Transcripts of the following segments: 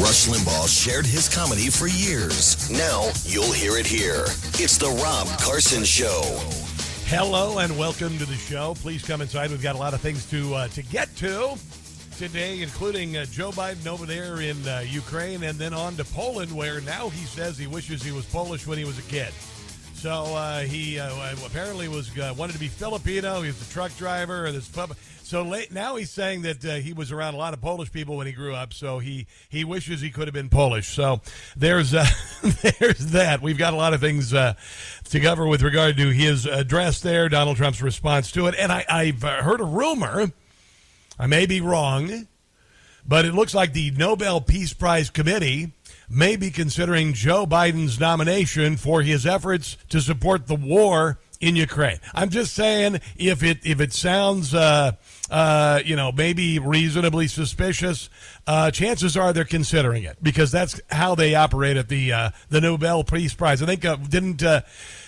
Rush Limbaugh shared his comedy for years. Now you'll hear it here. It's the Rob Carson Show. Hello and welcome to the show. Please come inside. We've got a lot of things to uh, to get to today, including uh, Joe Biden over there in uh, Ukraine, and then on to Poland, where now he says he wishes he was Polish when he was a kid. So uh, he uh, apparently was uh, wanted to be Filipino. He was a truck driver, and this so late now he's saying that uh, he was around a lot of Polish people when he grew up. So he he wishes he could have been Polish. So there's uh, there's that. We've got a lot of things uh, to cover with regard to his address there, Donald Trump's response to it, and I, I've heard a rumor. I may be wrong, but it looks like the Nobel Peace Prize Committee may be considering Joe Biden's nomination for his efforts to support the war in Ukraine. I'm just saying if it if it sounds uh, uh, you know maybe reasonably suspicious, uh, chances are they're considering it because that's how they operate at the uh, the Nobel Peace Prize. I think uh, didn't uh,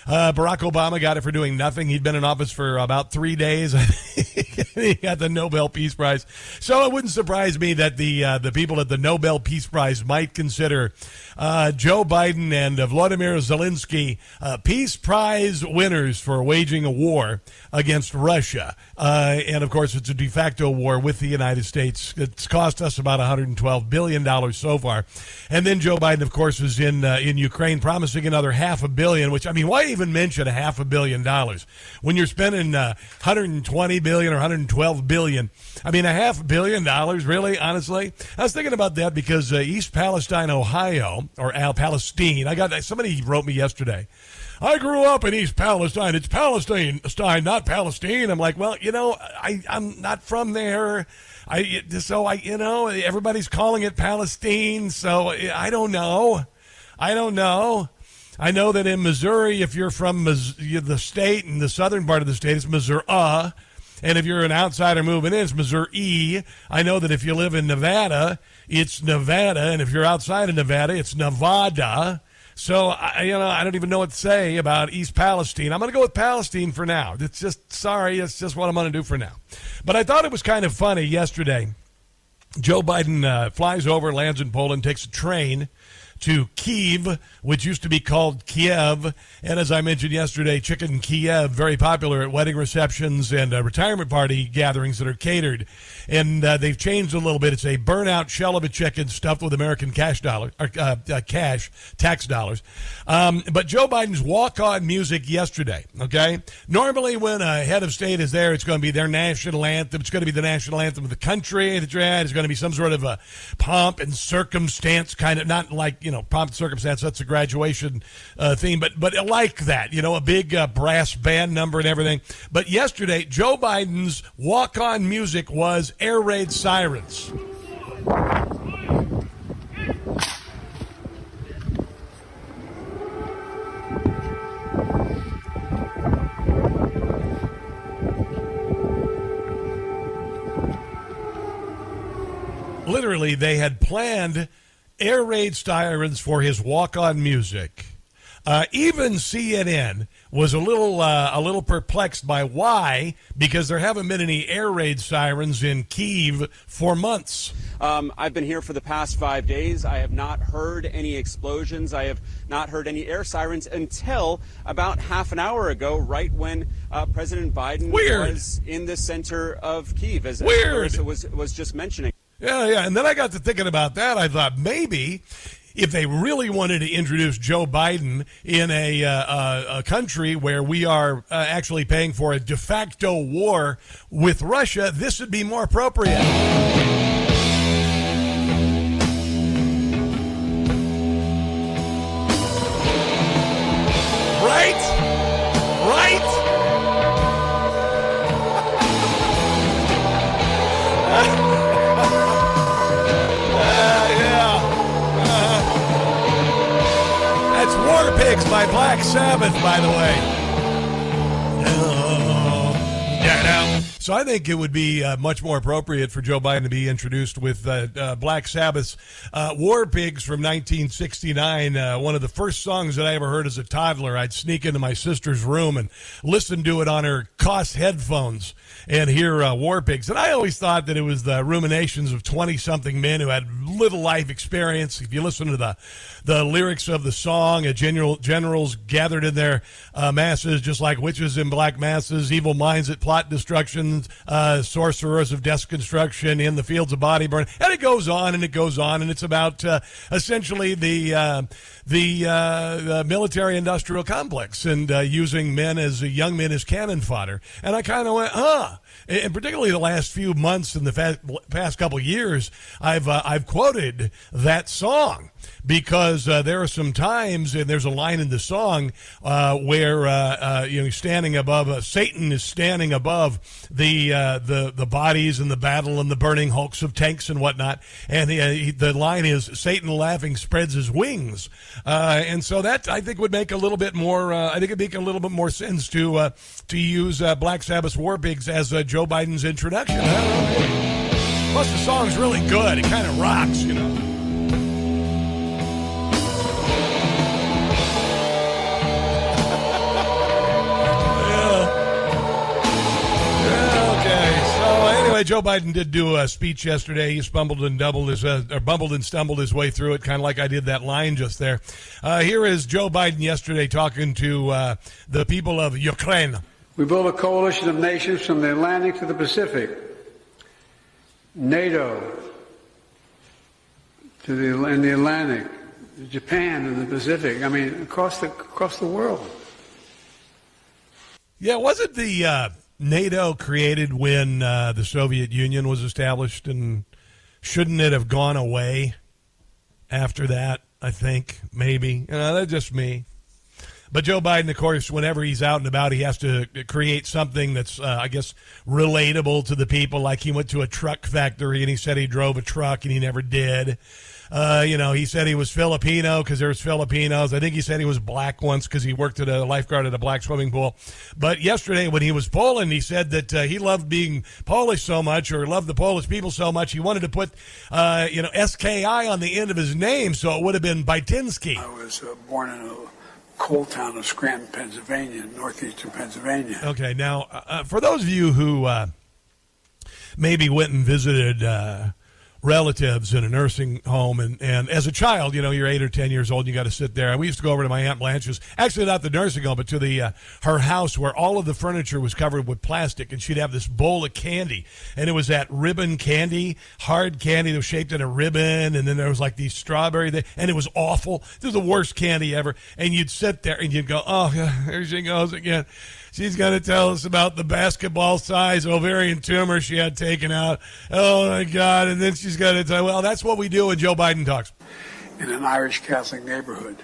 uh, Barack Obama got it for doing nothing. He'd been in office for about three days. he got the Nobel Peace Prize. So it wouldn't surprise me that the the people at the Nobel Peace Prize might consider Joe Biden and Vladimir Zelensky Peace Prize winners for waging a war against Russia. And of course, it's a de facto war with the United States. It's cost us about 112 billion dollars so far. And then Joe Biden, of course, was in uh, in Ukraine, promising another half a billion. Which I mean, why even mention a half a billion dollars when you're spending uh, 120 billion or 112 billion? I mean, a half billion dollars, really? Honestly, I was thinking about that because uh, East Palestine, Ohio, or Al Palestine. I got somebody wrote me yesterday. I grew up in East Palestine. It's Palestine, not Palestine. I'm like, well, you know, I, I'm not from there. I so I you know everybody's calling it Palestine, so I don't know. I don't know. I know that in Missouri, if you're from the state and the southern part of the state, it's Missouri. And if you're an outsider moving in, it's Missouri. I know that if you live in Nevada, it's Nevada. And if you're outside of Nevada, it's Nevada. So, I, you know, I don't even know what to say about East Palestine. I'm going to go with Palestine for now. It's just, sorry, it's just what I'm going to do for now. But I thought it was kind of funny yesterday. Joe Biden uh, flies over, lands in Poland, takes a train to Kiev, which used to be called Kiev. And as I mentioned yesterday, Chicken Kiev, very popular at wedding receptions and uh, retirement party gatherings that are catered. And uh, they've changed a little bit. It's a burnout shell of a chicken stuffed with American cash dollars, uh, uh, cash, tax dollars. Um, but Joe Biden's walk on music yesterday, okay? Normally, when a head of state is there, it's going to be their national anthem. It's going to be the national anthem of the country that you're at. It's going to be some sort of a pomp and circumstance kind of, not like, you you know, prompt circumstance. That's a graduation uh, theme, but but like that, you know, a big uh, brass band number and everything. But yesterday, Joe Biden's walk-on music was air raid sirens. Literally, they had planned air raid sirens for his walk-on music. Uh, even CNN was a little uh, a little perplexed by why, because there haven't been any air raid sirens in Kiev for months. Um, I've been here for the past five days. I have not heard any explosions. I have not heard any air sirens until about half an hour ago, right when uh, President Biden Weird. was in the center of Kiev, as Weird. was was just mentioning. Yeah, yeah. And then I got to thinking about that. I thought maybe if they really wanted to introduce Joe Biden in a, uh, a country where we are uh, actually paying for a de facto war with Russia, this would be more appropriate. By Black Sabbath, by the way. So I think it would be uh, much more appropriate for Joe Biden to be introduced with uh, uh, Black Sabbath's uh, War Pigs from 1969. Uh, one of the first songs that I ever heard as a toddler. I'd sneak into my sister's room and listen to it on her Koss headphones and hear uh, War Pigs. And I always thought that it was the ruminations of 20 something men who had little life experience. If you listen to the the lyrics of the song, a general generals gathered in their masses, just like witches in black masses, evil minds that plot destruction, uh, sorcerers of death construction in the fields of body burn, and it goes on and it goes on, and it's about uh, essentially the uh, the, uh, the military industrial complex and uh, using men as young men as cannon fodder. And I kind of went, huh and particularly the last few months and the past couple years, I've uh, I've quoted that song because uh, there are some times, and there's a line in the song uh, where uh, uh you know standing above uh, Satan is standing above the the the bodies and the battle and the burning hulks of tanks and whatnot, and he, the line is Satan laughing spreads his wings, and so that I think would make a little bit more. I think it'd make a little bit more sense to to use Black Sabbath's War Pigs as Joe Biden's introduction. Plus, the song's really good. It kind of rocks, you know. Okay, so anyway, Joe Biden did do a speech yesterday. He bumbled and doubled his, uh, or bumbled and stumbled his way through it, kind of like I did that line just there. Uh, here is Joe Biden yesterday talking to uh, the people of Ukraine. We build a coalition of nations from the Atlantic to the Pacific, NATO to the in the Atlantic, Japan in the Pacific. I mean, across the across the world. Yeah, wasn't the uh, NATO created when uh, the Soviet Union was established, and shouldn't it have gone away after that? I think maybe. You know, that's just me. But Joe Biden, of course, whenever he's out and about, he has to create something that's, uh, I guess, relatable to the people. Like he went to a truck factory and he said he drove a truck and he never did. Uh, you know, he said he was Filipino because there's Filipinos. I think he said he was black once because he worked at a lifeguard at a black swimming pool. But yesterday, when he was Poland, he said that uh, he loved being Polish so much or loved the Polish people so much, he wanted to put, uh, you know, SKI on the end of his name, so it would have been Bytinsky. I was uh, born in a coal town of Scranton, Pennsylvania, northeastern Pennsylvania. Okay, now uh, uh, for those of you who uh, maybe went and visited uh, relatives in a nursing home and, and as a child you know you're eight or ten years old and you got to sit there. And we used to go over to my aunt blanche's actually not the nursing home but to the uh, her house where all of the furniture was covered with plastic and she'd have this bowl of candy and it was that ribbon candy hard candy that was shaped in a ribbon and then there was like these strawberry and it was awful. It was the worst candy ever. And you'd sit there and you'd go oh there she goes again She's going to tell us about the basketball size ovarian tumor she had taken out. Oh, my God. And then she's going to tell, well, that's what we do when Joe Biden talks. In an Irish Catholic neighborhood.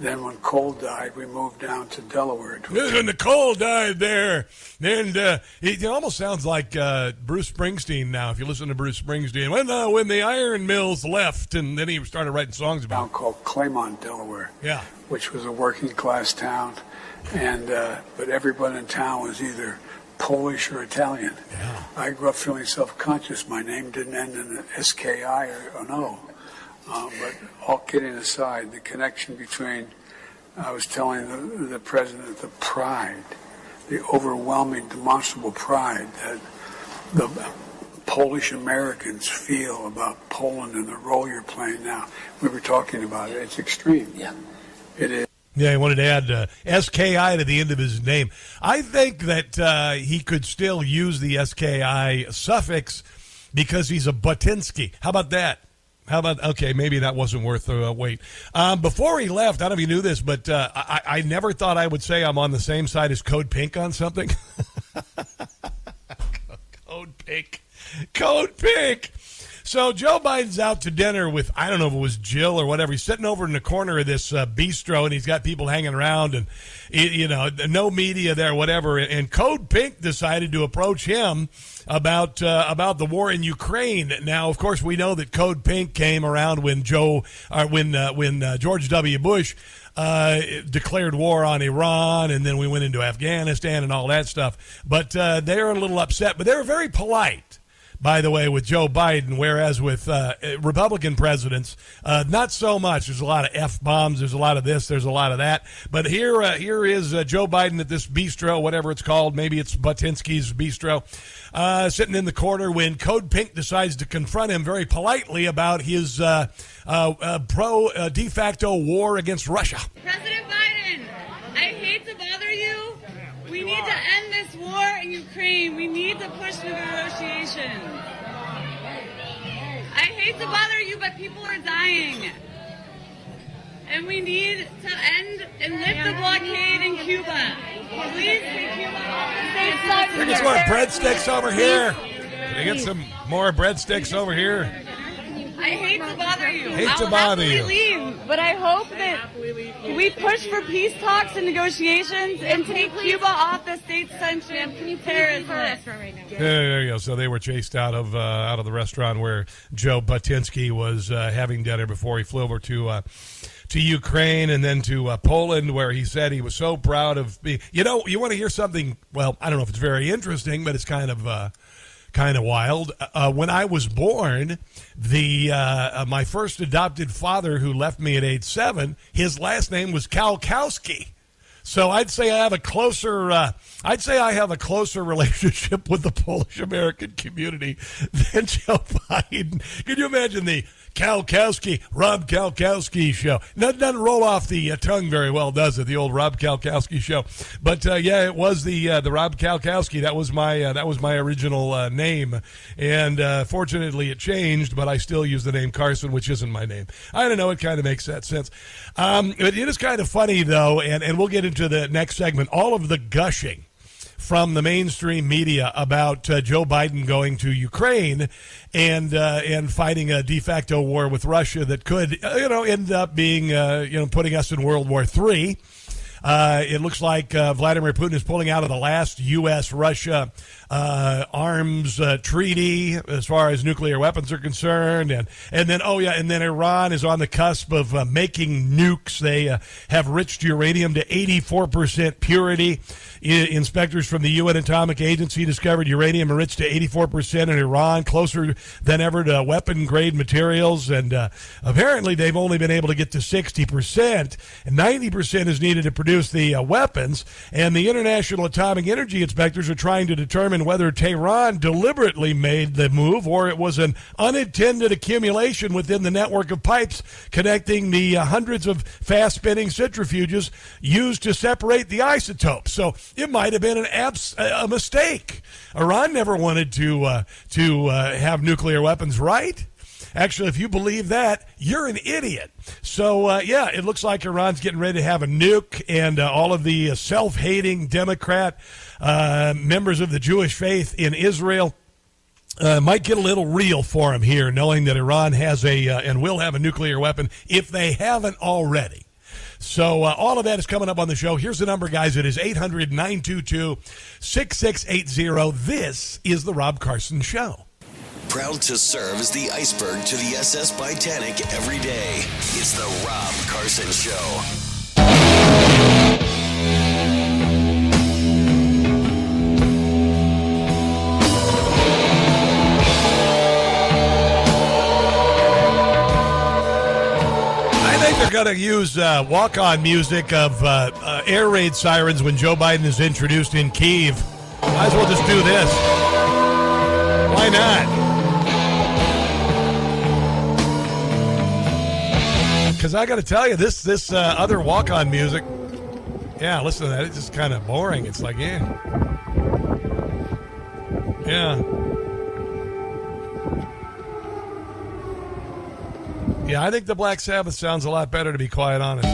Then when Cole died, we moved down to Delaware. When Nicole died there, and uh, it, it, almost sounds like uh, Bruce Springsteen now. If you listen to Bruce Springsteen, when uh, when the iron mills left, and then he started writing songs about. Town called Claymont, Delaware. Yeah, which was a working class town and uh, but everyone in town was either Polish or Italian. Yeah. I grew up feeling self-conscious. My name didn't end in an SKI or, or no. Uh, but all kidding aside, the connection between, I was telling the, the president, the pride, the overwhelming, demonstrable pride that the Polish Americans feel about Poland and the role you're playing now. We were talking about it. It's extreme. Yeah. It is. Yeah, he wanted to add uh, SKI to the end of his name. I think that uh, he could still use the SKI suffix because he's a Butinsky. How about that? How about okay? Maybe that wasn't worth the uh, wait. Um, before he left, I don't know if you knew this, but uh, I, I never thought I would say I'm on the same side as Code Pink on something. Code Pink, Code Pink. So Joe Biden's out to dinner with I don't know if it was Jill or whatever. He's sitting over in the corner of this uh, bistro and he's got people hanging around and you know no media there, whatever. And Code Pink decided to approach him about uh, about the war in Ukraine. Now, of course, we know that Code Pink came around when Joe, uh, when uh, when uh, George W. Bush uh, declared war on Iran, and then we went into Afghanistan and all that stuff. But uh, they're a little upset, but they were very polite by the way, with Joe Biden, whereas with uh, Republican presidents, uh, not so much. There's a lot of f bombs. There's a lot of this. There's a lot of that. But here, uh, here is uh, Joe Biden at this bistro, whatever it's called. Maybe it's Batinsky's bistro, uh, sitting in the corner when Code Pink decides to confront him very politely about his uh, pro de facto war against Russia. President Biden, I hate to bother you. We need to end this war in Ukraine. We need to push the negotiations. I hate to bother you, but people are dying. And we need to end and lift the blockade in Cuba. Please take Cuba off the state side. I get some more breadsticks over here. Can I get some more breadsticks over here? I hate to bother you. Hate I'll to bother you. leave, but I hope that we push for peace talks and negotiations and take Cuba off the state-sanctioned terrorist list. There you go. So they were chased out of uh, out of the restaurant where Joe Batinsky was uh, having dinner before he flew over to. Uh, to Ukraine and then to uh, Poland, where he said he was so proud of being. You know, you want to hear something? Well, I don't know if it's very interesting, but it's kind of uh, kind of wild. Uh, when I was born, the uh, uh, my first adopted father, who left me at age seven, his last name was Kalkowski. So I'd say I have a closer, uh, I'd say I have a closer relationship with the Polish American community than Joe Biden. Can you imagine the Kalkowski, Rob Kalkowski show. That doesn't roll off the uh, tongue very well, does it? The old Rob Kalkowski show. But uh, yeah, it was the uh, the Rob Kalkowski. That was my uh, that was my original uh, name, and uh, fortunately it changed. But I still use the name Carson, which isn't my name. I don't know. It kind of makes that sense. Um, it is kind of funny though, and and we'll get into the next segment. All of the gushing from the mainstream media about uh, Joe Biden going to Ukraine and uh, and fighting a de facto war with Russia that could uh, you know end up being uh, you know putting us in World War Three. Uh, it looks like Vladimir Putin is pulling out of the last U.S. Russia uh, arms uh, treaty as far as nuclear weapons are concerned, and and then oh yeah, and then Iran is on the cusp of uh, making nukes. They uh, have enriched uranium to 84 percent purity. I- inspectors from the UN Atomic Agency discovered uranium enriched to 84 percent in Iran, closer than ever to weapon grade materials, and apparently they've only been able to get to 60 percent, and 90 percent is needed to produce produce the uh, weapons. And the International Atomic Energy Inspectors are trying to determine whether Tehran deliberately made the move or it was an unintended accumulation within the network of pipes connecting the uh, hundreds of fast spinning centrifuges used to separate the isotopes. So it might have been an abs- a mistake. Iran never wanted to uh, to uh, have nuclear weapons, right? Actually, if you believe that, you're an idiot. So, uh, yeah, it looks like Iran's getting ready to have a nuke, and uh, all of the self hating Democrat uh, members of the Jewish faith in Israel. Uh, might get a little real for him here, knowing that Iran has a uh, and will have a nuclear weapon if they haven't already. So uh, all of that is coming up on the show. Here's the number, guys. It is 800 922 6680. This is The Rob Carson Show proud to serve as the iceberg to the SS Titanic every day. It's the Rob Carson Show. To use uh, walk-on music of uh, uh, air raid sirens when Joe Biden is introduced in Kiev. Might as well just do this. Why not? because I got to tell you, this this uh, other walk on music, yeah, listen to that. It's just kind of boring. It's like, yeah, yeah, yeah. I think the Black Sabbath sounds a lot better, to be quite honest.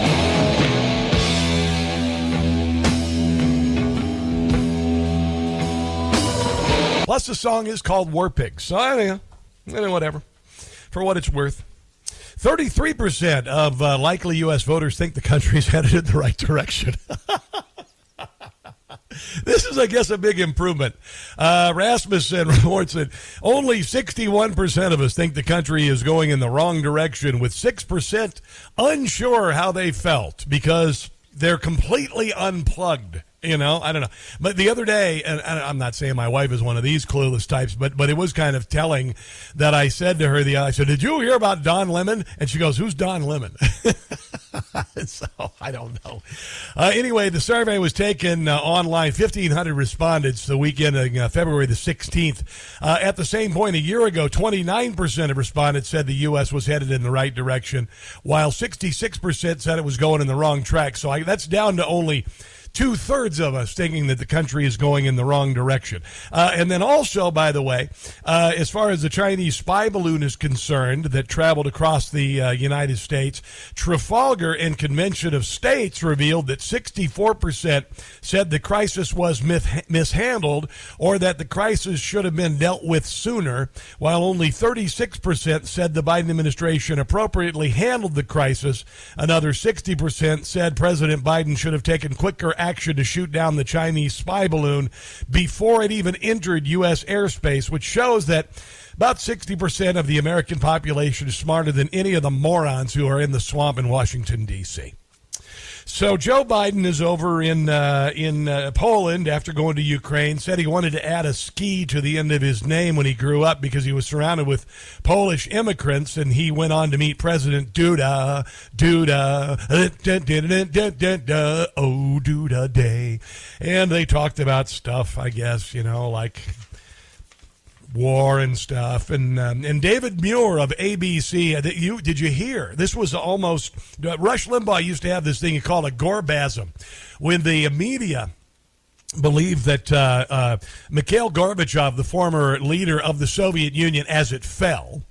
Plus, the song is called War Pigs, so I mean, whatever. For what it's worth. 33% of uh, likely U.S. voters think the country is headed in the right direction. this is, I guess, a big improvement. Uh, Rasmussen reports that only 61% of us think the country is going in the wrong direction, with 6% unsure how they felt because they're completely unplugged. You know, I don't know. But the other day, and I'm not saying my wife is one of these clueless types, but but it was kind of telling that I said to her the I said, "Did you hear about Don Lemon?" And she goes, "Who's Don Lemon?" so I don't know. Uh, anyway, the survey was taken uh, online. 1,500 respondents the weekend of uh, February the 16th. Uh, at the same point a year ago, 29% of respondents said the U.S. was headed in the right direction, while 66% said it was going in the wrong track. So I, that's down to only two thirds of us thinking that the country is going in the wrong direction. Uh, and then also, by the way, uh, as far as the Chinese spy balloon is concerned that traveled across the uh, United States, Trafalgar and Convention of States revealed that 64% said the crisis was myth- mishandled or that the crisis should have been dealt with sooner, while only 36% said the Biden administration appropriately handled the crisis. Another 60% said President Biden should have taken quicker action to shoot down the Chinese spy balloon before it even entered U.S. airspace, which shows that about 60% of the American population is smarter than any of the morons who are in the swamp in Washington, D.C. So Joe Biden is over in uh, in uh, Poland after going to Ukraine. Said he wanted to add a ski to the end of his name when he grew up because he was surrounded with Polish immigrants, and he went on to meet President Duda, Duda, oh Duda Day, and they talked about stuff. I guess you know like war and stuff. And um, and David Muir of ABC, uh, you did you hear? This was almost uh, Rush Limbaugh used to have this thing he called a gorbasm when the media believed that uh, uh, Mikhail Gorbachev, the former leader of the Soviet Union as it fell,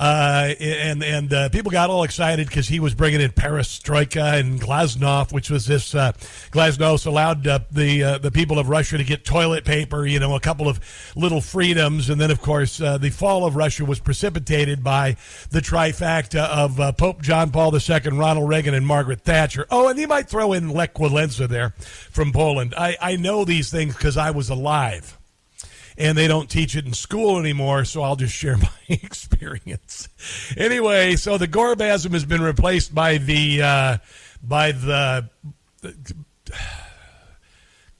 uh, and and uh, people got all excited because he was bringing in perestroika and glasnost, which was this uh, glasnost allowed uh, the uh, the people of Russia to get toilet paper, you know, a couple of little freedoms, and then of course uh, the fall of Russia was precipitated by the trifecta of Pope John Paul II, Ronald Reagan, and Margaret Thatcher. Oh, and you might throw in Lech Walesa there from Poland. I, I know these things because I was alive and they don't teach it in school anymore, so I'll just share my experience. Anyway, so the gorbasm has been replaced by the uh, by the, the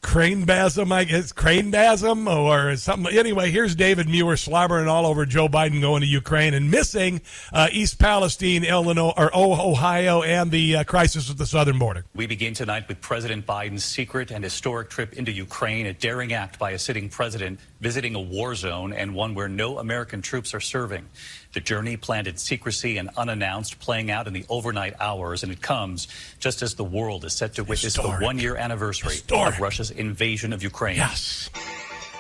Cranebasm, I guess, Cranebasm or something. Anyway, here's David Muir slobbering all over Joe Biden going to Ukraine and missing uh, East Palestine, Illinois, or Ohio, and the uh, crisis at the southern border. We begin tonight with President Biden's secret and historic trip into Ukraine, a daring act by a sitting president visiting a war zone and one where no American troops are serving. The journey planned in secrecy and unannounced, playing out in the overnight hours, and it comes just as the world is set to witness Historic. the one year anniversary Historic. of Russia's invasion of Ukraine. Yes.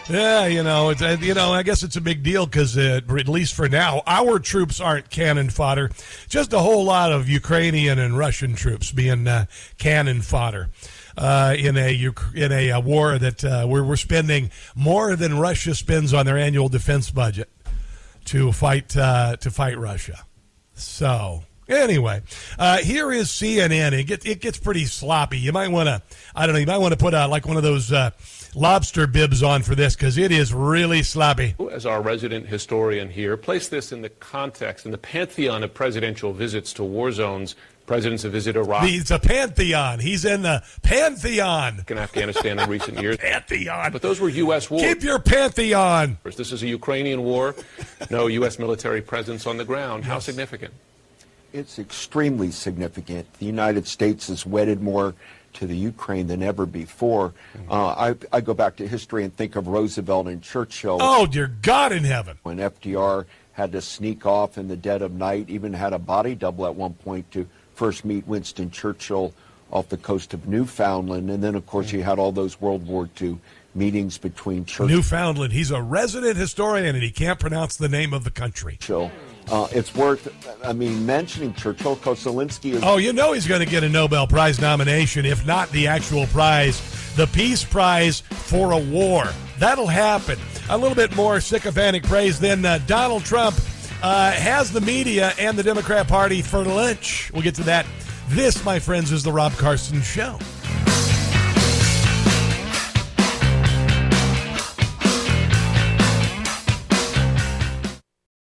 Yeah, you know, it's uh, you know, I guess it's a big deal because uh, at least for now, our troops aren't cannon fodder. Just a whole lot of Ukrainian and Russian troops being uh, cannon fodder. Uh, in a in a, a war that uh, we're, we're spending more than Russia spends on their annual defense budget to fight uh, to fight Russia. So anyway, uh, here is CNN. It gets it gets pretty sloppy. You might want to I don't know. You might want to put out like one of those. Uh, lobster bibs on for this because it is really sloppy. As our resident historian here, place this in the context, in the pantheon of presidential visits to war zones presidents have visited Iraq. He's a pantheon. He's in the pantheon. In Afghanistan in recent years. pantheon. But those were U.S. wars. Keep your pantheon. This is a Ukrainian war. No U.S. military presence on the ground. How significant? It's extremely significant. The United States is wedded more to the Ukraine than ever before. Mm-hmm. Uh, I, I, go back to history and think of Roosevelt and Churchill. Oh, dear God in heaven. When FDR had to sneak off in the dead of night, even had a body double at one point to first meet Winston Churchill off the coast of Newfoundland. And then, of course, you had all those World War II meetings between Churchill. Newfoundland. He's a resident historian and he can't pronounce the name of the country. Churchill. Uh, it's worth, I mean, mentioning Churchill. Kosolinsky is. Oh, you know he's going to get a Nobel Prize nomination, if not the actual prize, the Peace Prize for a war. That'll happen. A little bit more sycophantic praise than uh, Donald Trump uh, has the media and the Democrat Party for lunch. We'll get to that. This, my friends, is the Rob Carson Show.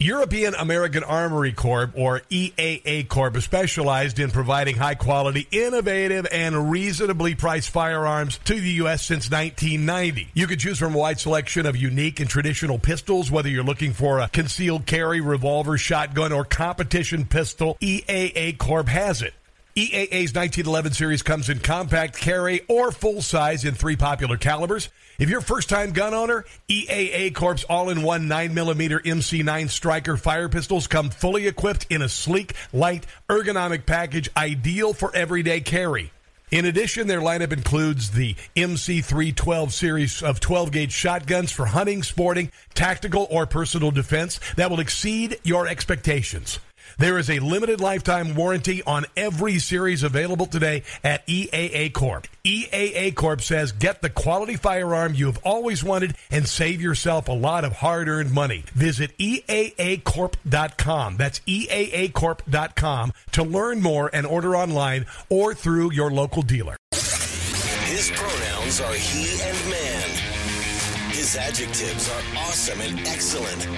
European American Armory Corp, or EAA Corp, is specialized in providing high quality, innovative, and reasonably priced firearms to the U.S. since 1990. You can choose from a wide selection of unique and traditional pistols, whether you're looking for a concealed carry, revolver, shotgun, or competition pistol. EAA Corp has it. EAA's 1911 series comes in compact carry or full size in three popular calibers. If you're a first time gun owner, EAA Corp's all in one 9mm MC9 Striker fire pistols come fully equipped in a sleek, light, ergonomic package ideal for everyday carry. In addition, their lineup includes the MC312 series of 12 gauge shotguns for hunting, sporting, tactical, or personal defense that will exceed your expectations. There is a limited lifetime warranty on every series available today at EAA Corp. EAA Corp says get the quality firearm you've always wanted and save yourself a lot of hard earned money. Visit EAAcorp.com. That's EAAcorp.com to learn more and order online or through your local dealer. His pronouns are he and man. His adjectives are awesome and excellent.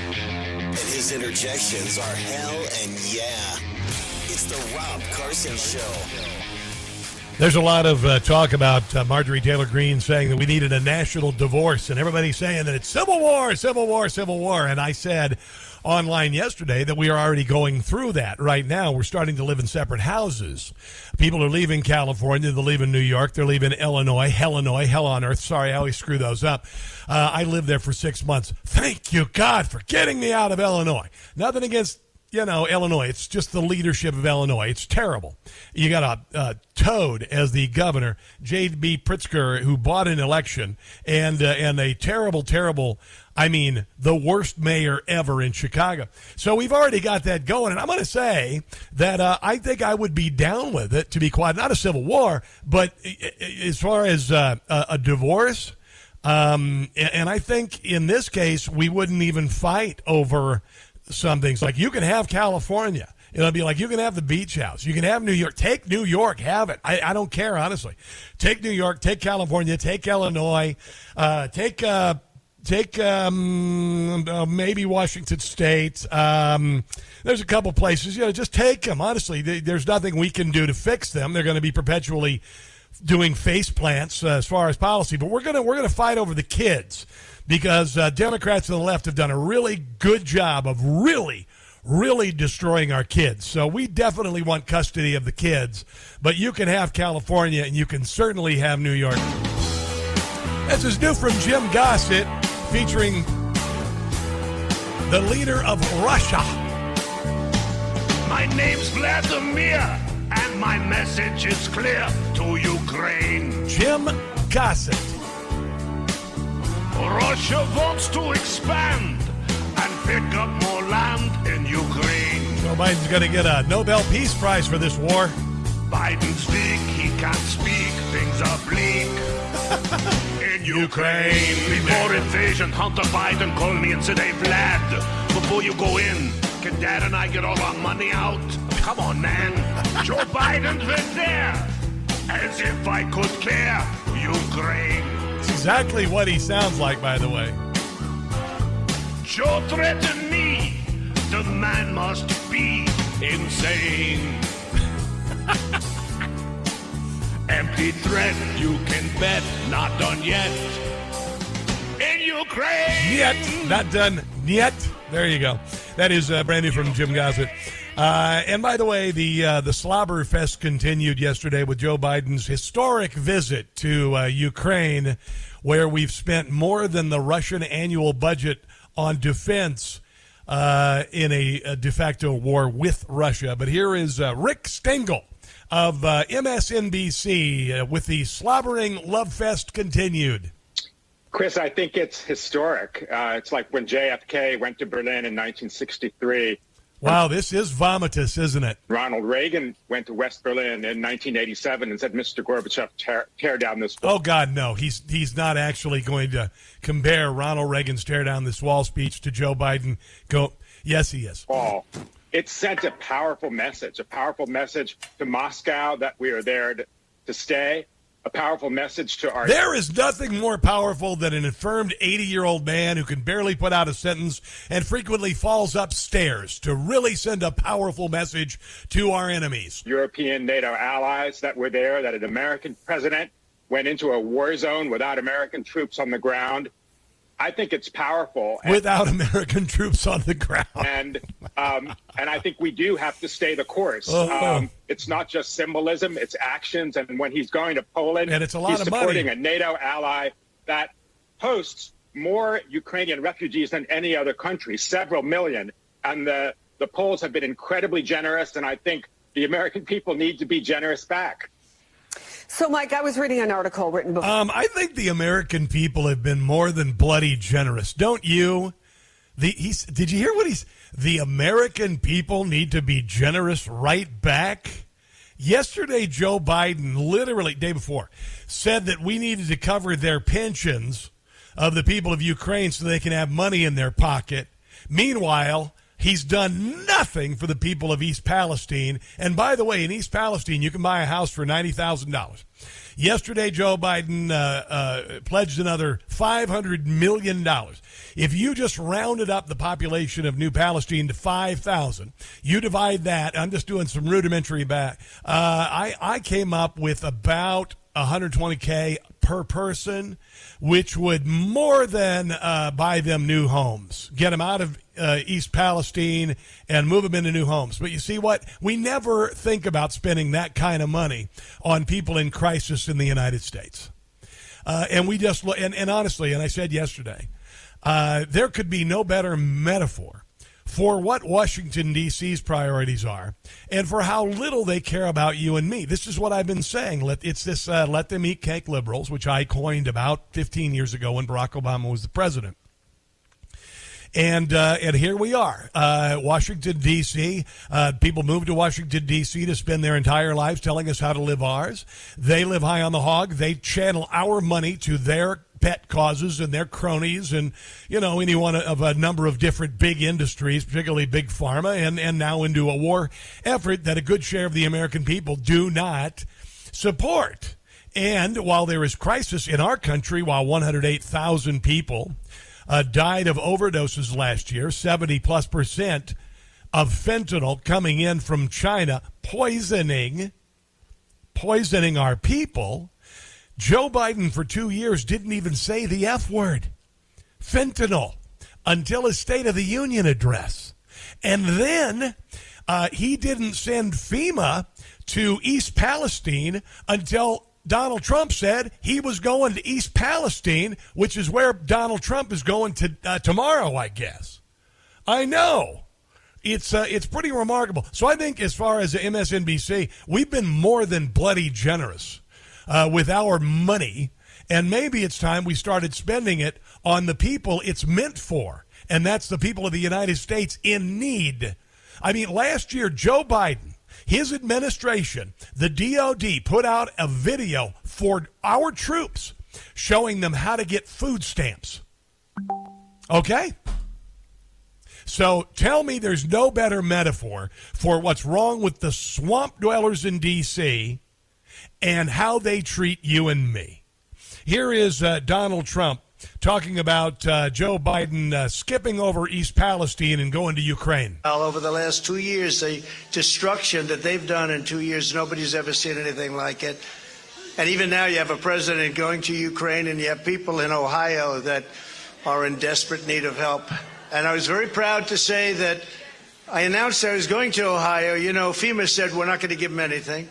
And his interjections are hell and yeah. It's the Rob Carson Show. There's a lot of uh, talk about uh, Marjorie Taylor Greene saying that we needed a national divorce, and everybody's saying that it's civil war, civil war, civil war. And I said online yesterday that we are already going through that right now. We're starting to live in separate houses. People are leaving California, they're leaving New York, they're leaving Illinois, Illinois, hell on earth. Sorry, I always screw those up. Uh, I lived there for six months. Thank you, God, for getting me out of Illinois. Nothing against you know, Illinois. It's just the leadership of Illinois. It's terrible. You got a, toad as the governor, J.B. Pritzker, who bought an election, and uh, and a terrible, terrible. I mean, the worst mayor ever in Chicago. So we've already got that going, and I'm going to say that uh, I think I would be down with it. To be quiet, not a civil war, but as far as uh, a, a divorce. Um, and I think in this case, we wouldn't even fight over some things. Like you can have California. It'll be like you can have the beach house. You can have New York. Take New York. Have it. I, I don't care, honestly. Take New York. Take California. Take Illinois. Uh, take uh, take um, uh, maybe Washington State. Um, there's a couple places. You know, just take them. Honestly, there's nothing we can do to fix them. They're going to be perpetually doing face plants uh, as far as policy. But we're gonna we're gonna fight over the kids because uh, Democrats on the left have done a really good job of really, really destroying our kids. So we definitely want custody of the kids, but you can have California and you can certainly have New York. This is new from Jim Gossett featuring the leader of Russia. My name's Vladimir, and my message is clear to Ukraine. Jim Gossett. Russia wants to expand and pick up more land in Ukraine. Joe Biden's going to get a Nobel Peace Prize for this war. Biden's weak, he can't speak, things are bleak. in Ukraine, before invasion, Hunter Biden called me and said, Hey, Vlad, before you go in, can Dad and I get all our money out? Come on, man. Joe Biden's been there. As if I could care. Ukraine exactly what he sounds like, by the way. Joe threatened me. The man must be insane. Empty threat, you can bet, not done yet. In Ukraine. Yet, not done yet. There you go. That is uh, brand new from Jim Gossett. Uh, and by the way, the uh, the slobber fest continued yesterday with Joe Biden's historic visit to uh, Ukraine, where we've spent more than the Russian annual budget on defense uh, in a, a, de facto war with Russia. But here is uh, Rick Stengel of uh, MSNBC with the slobbering love fest continued. Chris, I think it's historic. Uh, it's like when JFK went to Berlin in 1963 Wow, this is vomitous, isn't it? Ronald Reagan went to West Berlin in 1987 and said, "Mr. Gorbachev, tear, tear down this wall." Oh God, no! He's he's not actually going to compare Ronald Reagan's "tear down this wall" speech to Joe Biden. Go, yes, he is. Oh, it sent a powerful message, a powerful message to Moscow that we are there to, to stay, a powerful message to our. There is nothing more powerful than an infirmed 80 year old man who can barely put out a sentence and frequently falls upstairs to really send a powerful message to our enemies. European NATO allies that were there, that an American president went into a war zone without American troops on the ground. I think it's powerful. And, Without American troops on the ground. And um, and I think we do have to stay the course. Oh. Um, it's not just symbolism; it's actions. And when he's going to Poland, and it's a lot he's of supporting money. a NATO ally that hosts more Ukrainian refugees than any other country, several million. And the the Poles have been incredibly generous, and I think the American people need to be generous back. So, Mike, I was reading an article written before. Um, I think the American people have been more than bloody generous, don't you? The he's. Did you hear what he's? The American people need to be generous right back. Yesterday, Joe Biden, literally day before, said that we needed to cover their pensions of the people of Ukraine so they can have money in their pocket. Meanwhile, He's done nothing for the people of East Palestine. And by the way, in East Palestine, you can buy a house for $90,000. Yesterday, Joe Biden uh, uh, pledged another $500 million. If you just rounded up the population of New Palestine to 5,000, you divide that. I'm just doing some rudimentary back. Uh, I, I came up with about 120K per person, which would more than uh, buy them new homes, get them out of uh, East Palestine and move them into new homes. But you see what? We never think about spending that kind of money on people in crisis in the United States. Uh, and we just look, and, and, honestly, and I said yesterday, uh, there could be no better metaphor for what Washington, D.C.'s priorities are and for how little they care about you and me. This is what I've been saying. Let, it's this uh, let them eat cake liberals, which I coined about 15 years ago when Barack Obama was the president. And uh, and here we are, uh, Washington D.C. Uh, people move to Washington D.C. to spend their entire lives telling us how to live ours. They live high on the hog. They channel our money to their pet causes and their cronies and you know any one of a number of different big industries particularly big pharma and and now into a war effort that a good share of the american people do not support and while there is crisis in our country while 108,000 people uh, died of overdoses last year, 70 plus percent of fentanyl coming in from China, poisoning, poisoning our people. Joe Biden for two years didn't even say the F word, fentanyl, until his State of the Union address. And then uh, he didn't send FEMA to East Palestine until Donald Trump said he was going to East Palestine, which is where Donald Trump is going to uh, tomorrow, I guess. I know. It's uh, it's pretty remarkable. So I think, as far as MSNBC, we've been more than bloody generous uh, with our money, and maybe it's time we started spending it on the people it's meant for, and that's the people of the United States in need. I mean, last year Joe Biden his administration, the DOD, put out a video for our troops showing them how to get food stamps. Okay? So tell me there's no better metaphor for what's wrong with the swamp dwellers in D.C. and how they treat you and me. Here is uh, Donald Trump talking about uh, Joe Biden uh, skipping over East Palestine and going to Ukraine. All over the last two years, the destruction that they've done in two years, nobody's ever seen anything like it. And even now, you have a president going to Ukraine, and you have people in Ohio that are in desperate need of help. And I was very proud to say that I announced I was going to Ohio. You know, FEMA said we're not going to give them anything.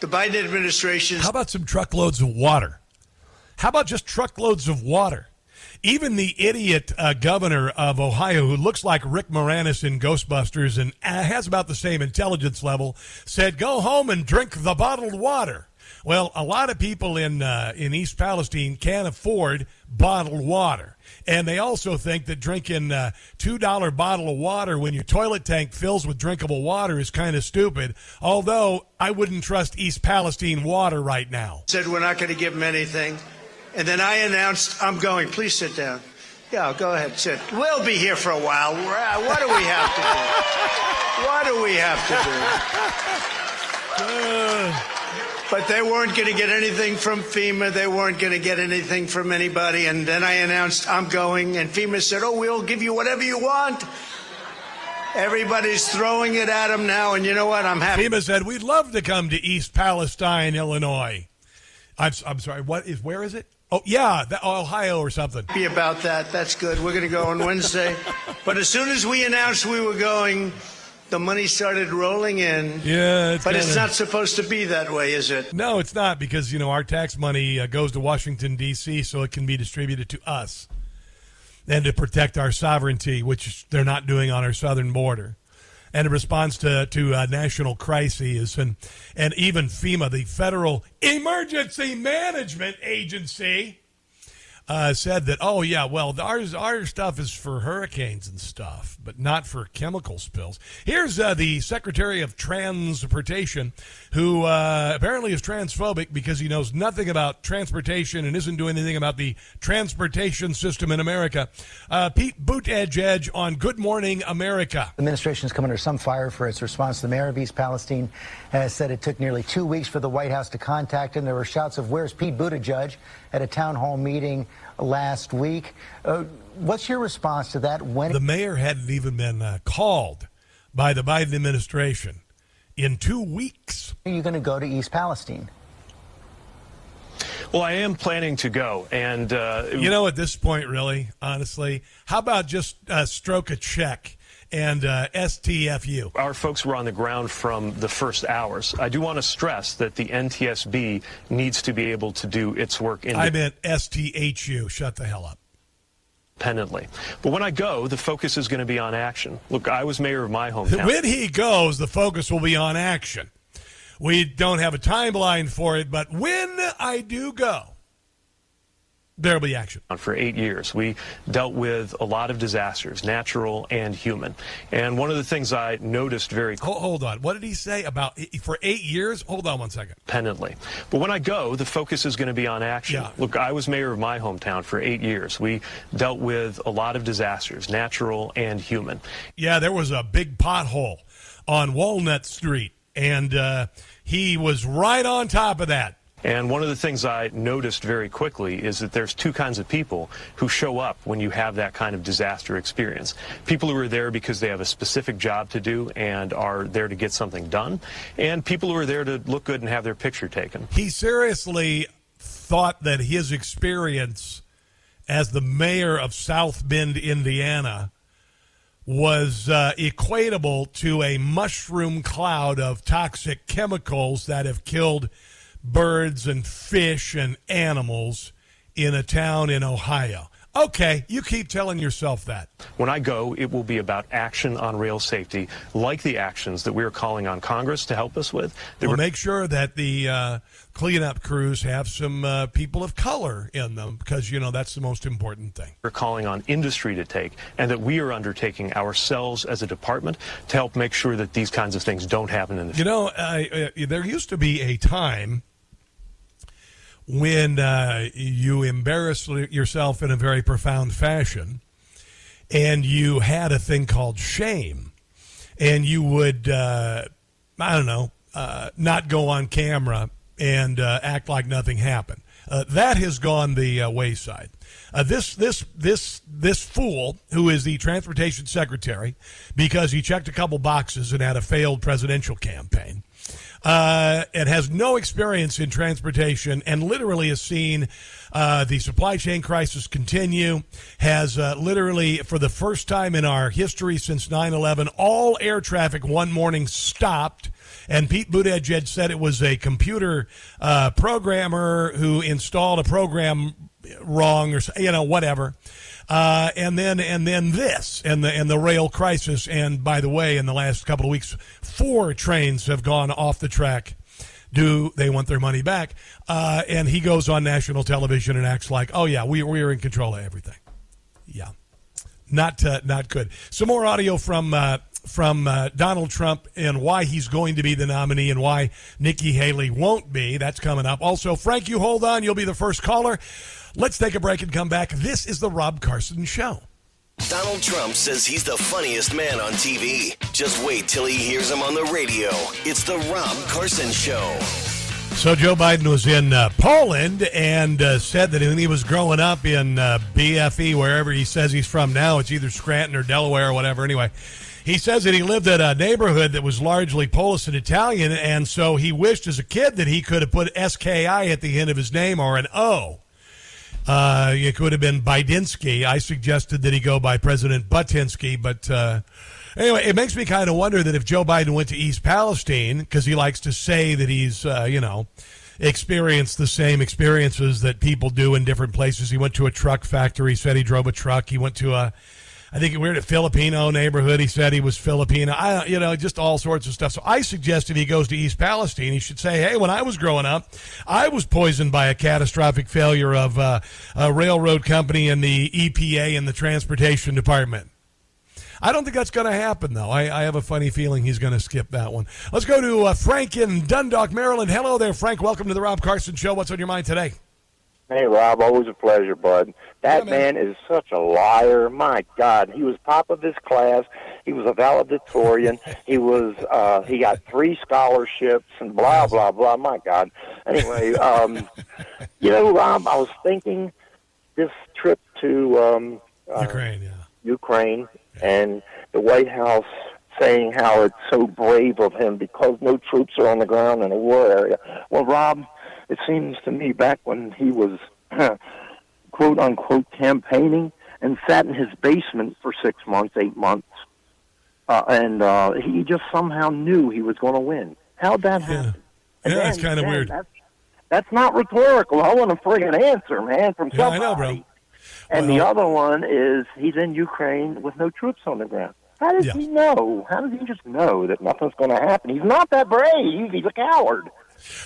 The Biden administration. How about some truckloads of water? How about just truckloads of water? Even the idiot uh, governor of Ohio, who looks like Rick Moranis in Ghostbusters and uh, has about the same intelligence level, said, "Go home and drink the bottled water." Well, a lot of people in uh, in East Palestine can't afford bottled water, and they also think that drinking a uh, two dollar bottle of water when your toilet tank fills with drinkable water is kind of stupid. Although I wouldn't trust East Palestine water right now. Said we're not going to give them anything. And then I announced, I'm going. Please sit down. Yeah, go ahead, sit. We'll be here for a while. What do we have to do? What do we have to do? but they weren't going to get anything from FEMA. They weren't going to get anything from anybody. And then I announced I'm going, and FEMA said, "Oh, we'll give you whatever you want." Everybody's throwing it at them now, and you know what? I'm happy. FEMA said we'd love to come to East Palestine, Illinois. I'm, I'm sorry. What is? Where is it? Oh yeah, the, Ohio or something. Be about that. That's good. We're going to go on Wednesday. but as soon as we announced we were going, the money started rolling in. Yeah, it's but kinda- it's not supposed to be that way, is it? No, it's not because you know our tax money uh, goes to Washington D.C. so it can be distributed to us and to protect our sovereignty, which they're not doing on our southern border. And in response to to uh, national crises and and even FEMA, the Federal Emergency Management Agency, uh, said that oh yeah, well ours our stuff is for hurricanes and stuff, but not for chemical spills. Here's uh, the Secretary of Transportation, who uh, apparently is transphobic because he knows nothing about transportation and isn't doing anything about the transportation system in America. Uh, Pete Buttigieg on Good Morning America. The administration has come under some fire for its response. The mayor of East Palestine has said it took nearly two weeks for the White House to contact him. There were shouts of "Where's Pete Buttigieg?" At a town hall meeting last week. Uh, what's your response to that? When The mayor hadn't even been uh, called by the Biden administration in two weeks. are you going to go to East Palestine? Well, I am planning to go, and uh, You know, at this point, really, honestly, how about just uh, stroke a check and uh, STFU? Our folks were on the ground from the first hours. I do want to stress that the NTSB needs to be able to do its work I meant STHU. Shut the hell up. independently. But when I go, the focus is going to be on action. Look, I was mayor of my hometown. When he goes, the focus will be on action. We don't have a timeline for it, but when I do go, there'll be action. For eight years, we dealt with a lot of disasters, natural and human. And one of the things I noticed very Hold, hold on. What did he say about for eight years? Hold on one second. independently. But when I go, the focus is going to be on action. Yeah. Look, I was mayor of my hometown for eight years. We dealt with a lot of disasters, natural and human. Yeah, there was a big pothole on Walnut Street, and uh, he was right on top of that. And one of the things I noticed very quickly is that there's two kinds of people who show up when you have that kind of disaster experience. People who are there because they have a specific job to do and are there to get something done, and people who are there to look good and have their picture taken. He seriously thought that his experience as the mayor of South Bend, Indiana, was uh, equatable to a mushroom cloud of toxic chemicals that have killed birds and fish and animals in a town in Ohio. Okay, you keep telling yourself that. When I go, it will be about action on rail safety, like the actions that we're calling on Congress to help us with. We'll were- make sure that the uh, cleanup crews have some uh, people of color in them because, you know, that's the most important thing. we're calling on industry to take, and that we are undertaking ourselves as a department to help make sure that these kinds of things don't happen in the future. You know, uh, there used to be a time when uh, you embarrassed yourself in a very profound fashion and you had a thing called shame and you would uh, i don't know uh, not go on camera and uh, act like nothing happened. Uh, that has gone the uh, wayside. This this this this fool who is the transportation secretary because he checked a couple boxes and had a failed presidential campaign uh, and has no experience in transportation and literally has seen uh, the supply chain crisis continue, has uh, literally, for the first time in our history since 9 11, all air traffic one morning stopped. And Pete Buttigieg said it was a computer uh, programmer who installed a program wrong or you know whatever. Uh, and then and then this and the and the rail crisis. And by the way, in the last couple of weeks, four trains have gone off the track. Do they want their money back? Uh, and he goes on national television and acts like, "Oh yeah, we we are in control of everything." Yeah, not uh, not good. Some more audio from uh, from uh, Donald Trump and why he's going to be the nominee and why Nikki Haley won't be. That's coming up. Also, Frank, you hold on. You'll be the first caller. Let's take a break and come back. This is the Rob Carson Show. Donald Trump says he's the funniest man on TV. Just wait till he hears him on the radio. It's the Rob Carson Show. So Joe Biden was in uh, Poland and uh, said that when he was growing up in uh, BFE, wherever he says he's from now, it's either Scranton or Delaware or whatever. Anyway, he says that he lived in a neighborhood that was largely Polish and Italian, and so he wished as a kid that he could have put SKI at the end of his name or an O. Uh, it could have been Bidinsky. I suggested that he go by President Butinsky, but uh, anyway, it makes me kind of wonder that if Joe Biden went to East Palestine, because he likes to say that he's, uh, you know, experienced the same experiences that people do in different places. He went to a truck factory, said he drove a truck. He went to a I think we were in a Filipino neighborhood. He said he was Filipino. I, you know, just all sorts of stuff. So I suggested he goes to East Palestine. He should say, "Hey, when I was growing up, I was poisoned by a catastrophic failure of uh, a railroad company and the EPA and the transportation department." I don't think that's going to happen, though. I, I, have a funny feeling he's going to skip that one. Let's go to uh, Frank in Dundalk, Maryland. Hello there, Frank. Welcome to the Rob Carson Show. What's on your mind today? Hey, Rob, always a pleasure, bud. That yeah, man. man. is such a liar. My God, he was top of his class. He was a valedictorian. he was. uh He got three scholarships and blah blah blah. My God. Anyway, um, you know, Rob, I was thinking this trip to um, uh, Ukraine, yeah. Ukraine, and the White House saying how it's so brave of him because no troops are on the ground in a war area. Well, Rob it seems to me back when he was quote unquote campaigning and sat in his basement for six months, eight months, uh, and uh, he just somehow knew he was going to win. How'd that happen? Yeah, yeah that's kind of weird. That's, that's not rhetorical. I want a friggin' answer, man, from yeah, somebody. I know, bro. And well, the other one is he's in Ukraine with no troops on the ground. How does yeah. he know? How does he just know that nothing's going to happen? He's not that brave. He's a coward.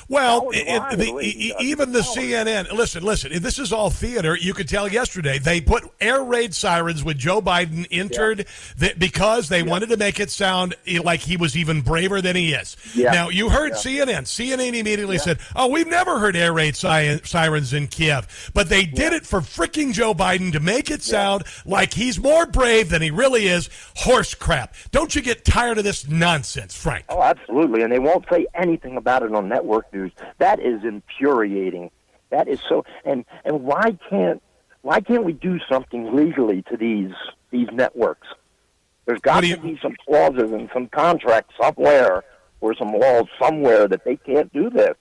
Well, it, the, even the CNN. Listen, listen. If This is all theater. You could tell yesterday they put air raid sirens when Joe Biden entered yeah. the, because they yeah. wanted to make it sound like he was even braver than he is. Yeah. Now you heard CNN. CNN immediately said, "Oh, we've never heard air raid si- sirens in Kiev," but they did it for freaking Joe Biden to make it sound like he's more brave than he really is. Horse crap! Don't you get tired of this nonsense, Frank? Oh, absolutely. And they won't say anything about it on network news. That is infuriating. That is so. And and why can't why can't we do something legally to these these networks? There's got you, to be some clauses and some contracts somewhere or some laws somewhere that they can't do this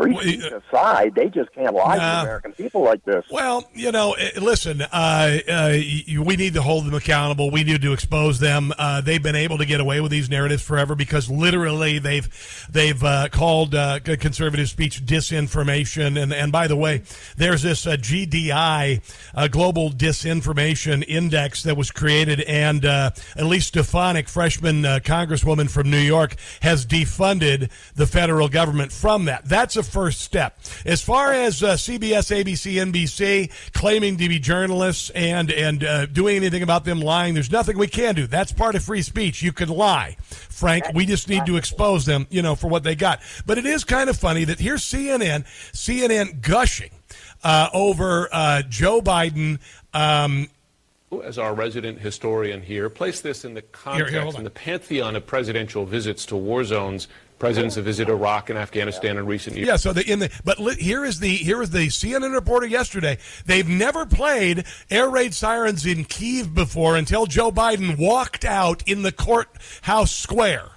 free speech aside, they just can't lie to American people like this. Well, you know, eh, listen, uh, uh, we need to hold them accountable. We need to expose them. Uh, they've been able to get away with these narratives forever because literally they've they've uh, called uh, conservative speech disinformation. And and by the way, there's this uh, GDI Global Disinformation Index that was created, and at Elise Stefanik, freshman congresswoman from New York, has defunded the federal government from that. That's a first step. As far as uh, CBS, ABC, NBC claiming to be journalists and and uh, doing anything about them lying, there's nothing we can do. That's part of free speech. You can lie, Frank. We just need to expose them, you know, for what they got. But it is kind of funny that here's CNN, CNN gushing uh, over uh, Joe Biden. Um, as our resident historian here, place this in the context, here, here, in the pantheon of presidential visits to war zones presidents have visited Iraq and Afghanistan in recent years. Yeah, so the, in the but li, here is the here is the CNN reporter yesterday. They've never played air raid sirens in Kiev before until Joe Biden walked out in the courthouse square.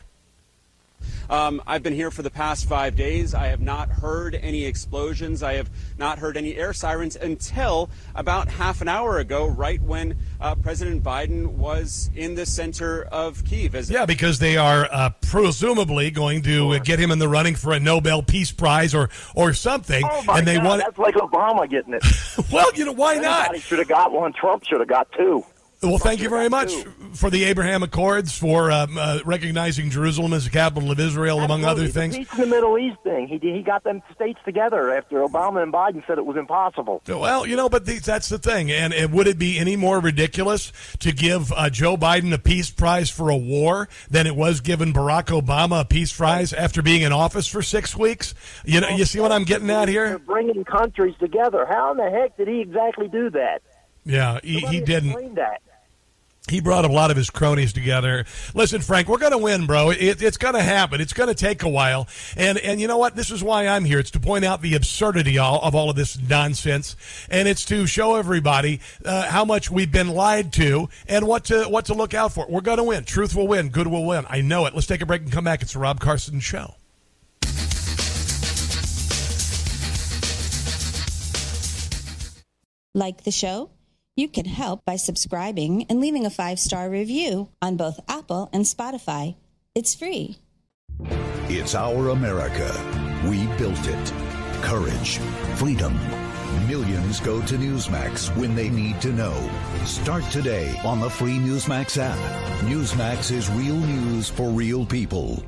Um, I've been here for the past five days. I have not heard any explosions. I have not heard any air sirens until about half an hour ago, right when uh, President Biden was in the center of Kiev. As yeah, because they are uh, presumably going to get him in the running for a Nobel Peace Prize or or something. Oh my and they God, want that's like Obama getting it. well, you know why Anybody not? Should have got one. Trump should have got two. Well, thank you very much for the Abraham Accords, for um, uh, recognizing Jerusalem as the capital of Israel, Absolutely. among other things. The peace in the Middle East thing. He he got them states together after Obama and Biden said it was impossible. Well, you know, but the, that's the thing. And, and, would it be any more ridiculous to give uh, Joe Biden a peace prize for a war than it was giving Barack Obama a peace prize after being in office for six weeks? You know, you see what I'm getting at here? bringing countries together. How in the heck did he exactly do that? Yeah, he, he didn't. That. He brought a lot of his cronies together. Listen, Frank, we're going to win, bro. It, it's going to happen. It's going to take a while. And and you know what? This is why I'm here. It's to point out the absurdity all, of all of this nonsense, and it's to show everybody uh, how much we've been lied to and what to what to look out for. We're going to win. Truth will win. Good will win. I know it. Let's take a break and come back. It's the Rob Carson Show. Like the show? You can help by subscribing and leaving a five star review on both Apple and Spotify. It's free. It's our America. We built it. Courage, freedom. Millions go to Newsmax when they need to know. Start today on the free Newsmax app. Newsmax is real news for real people.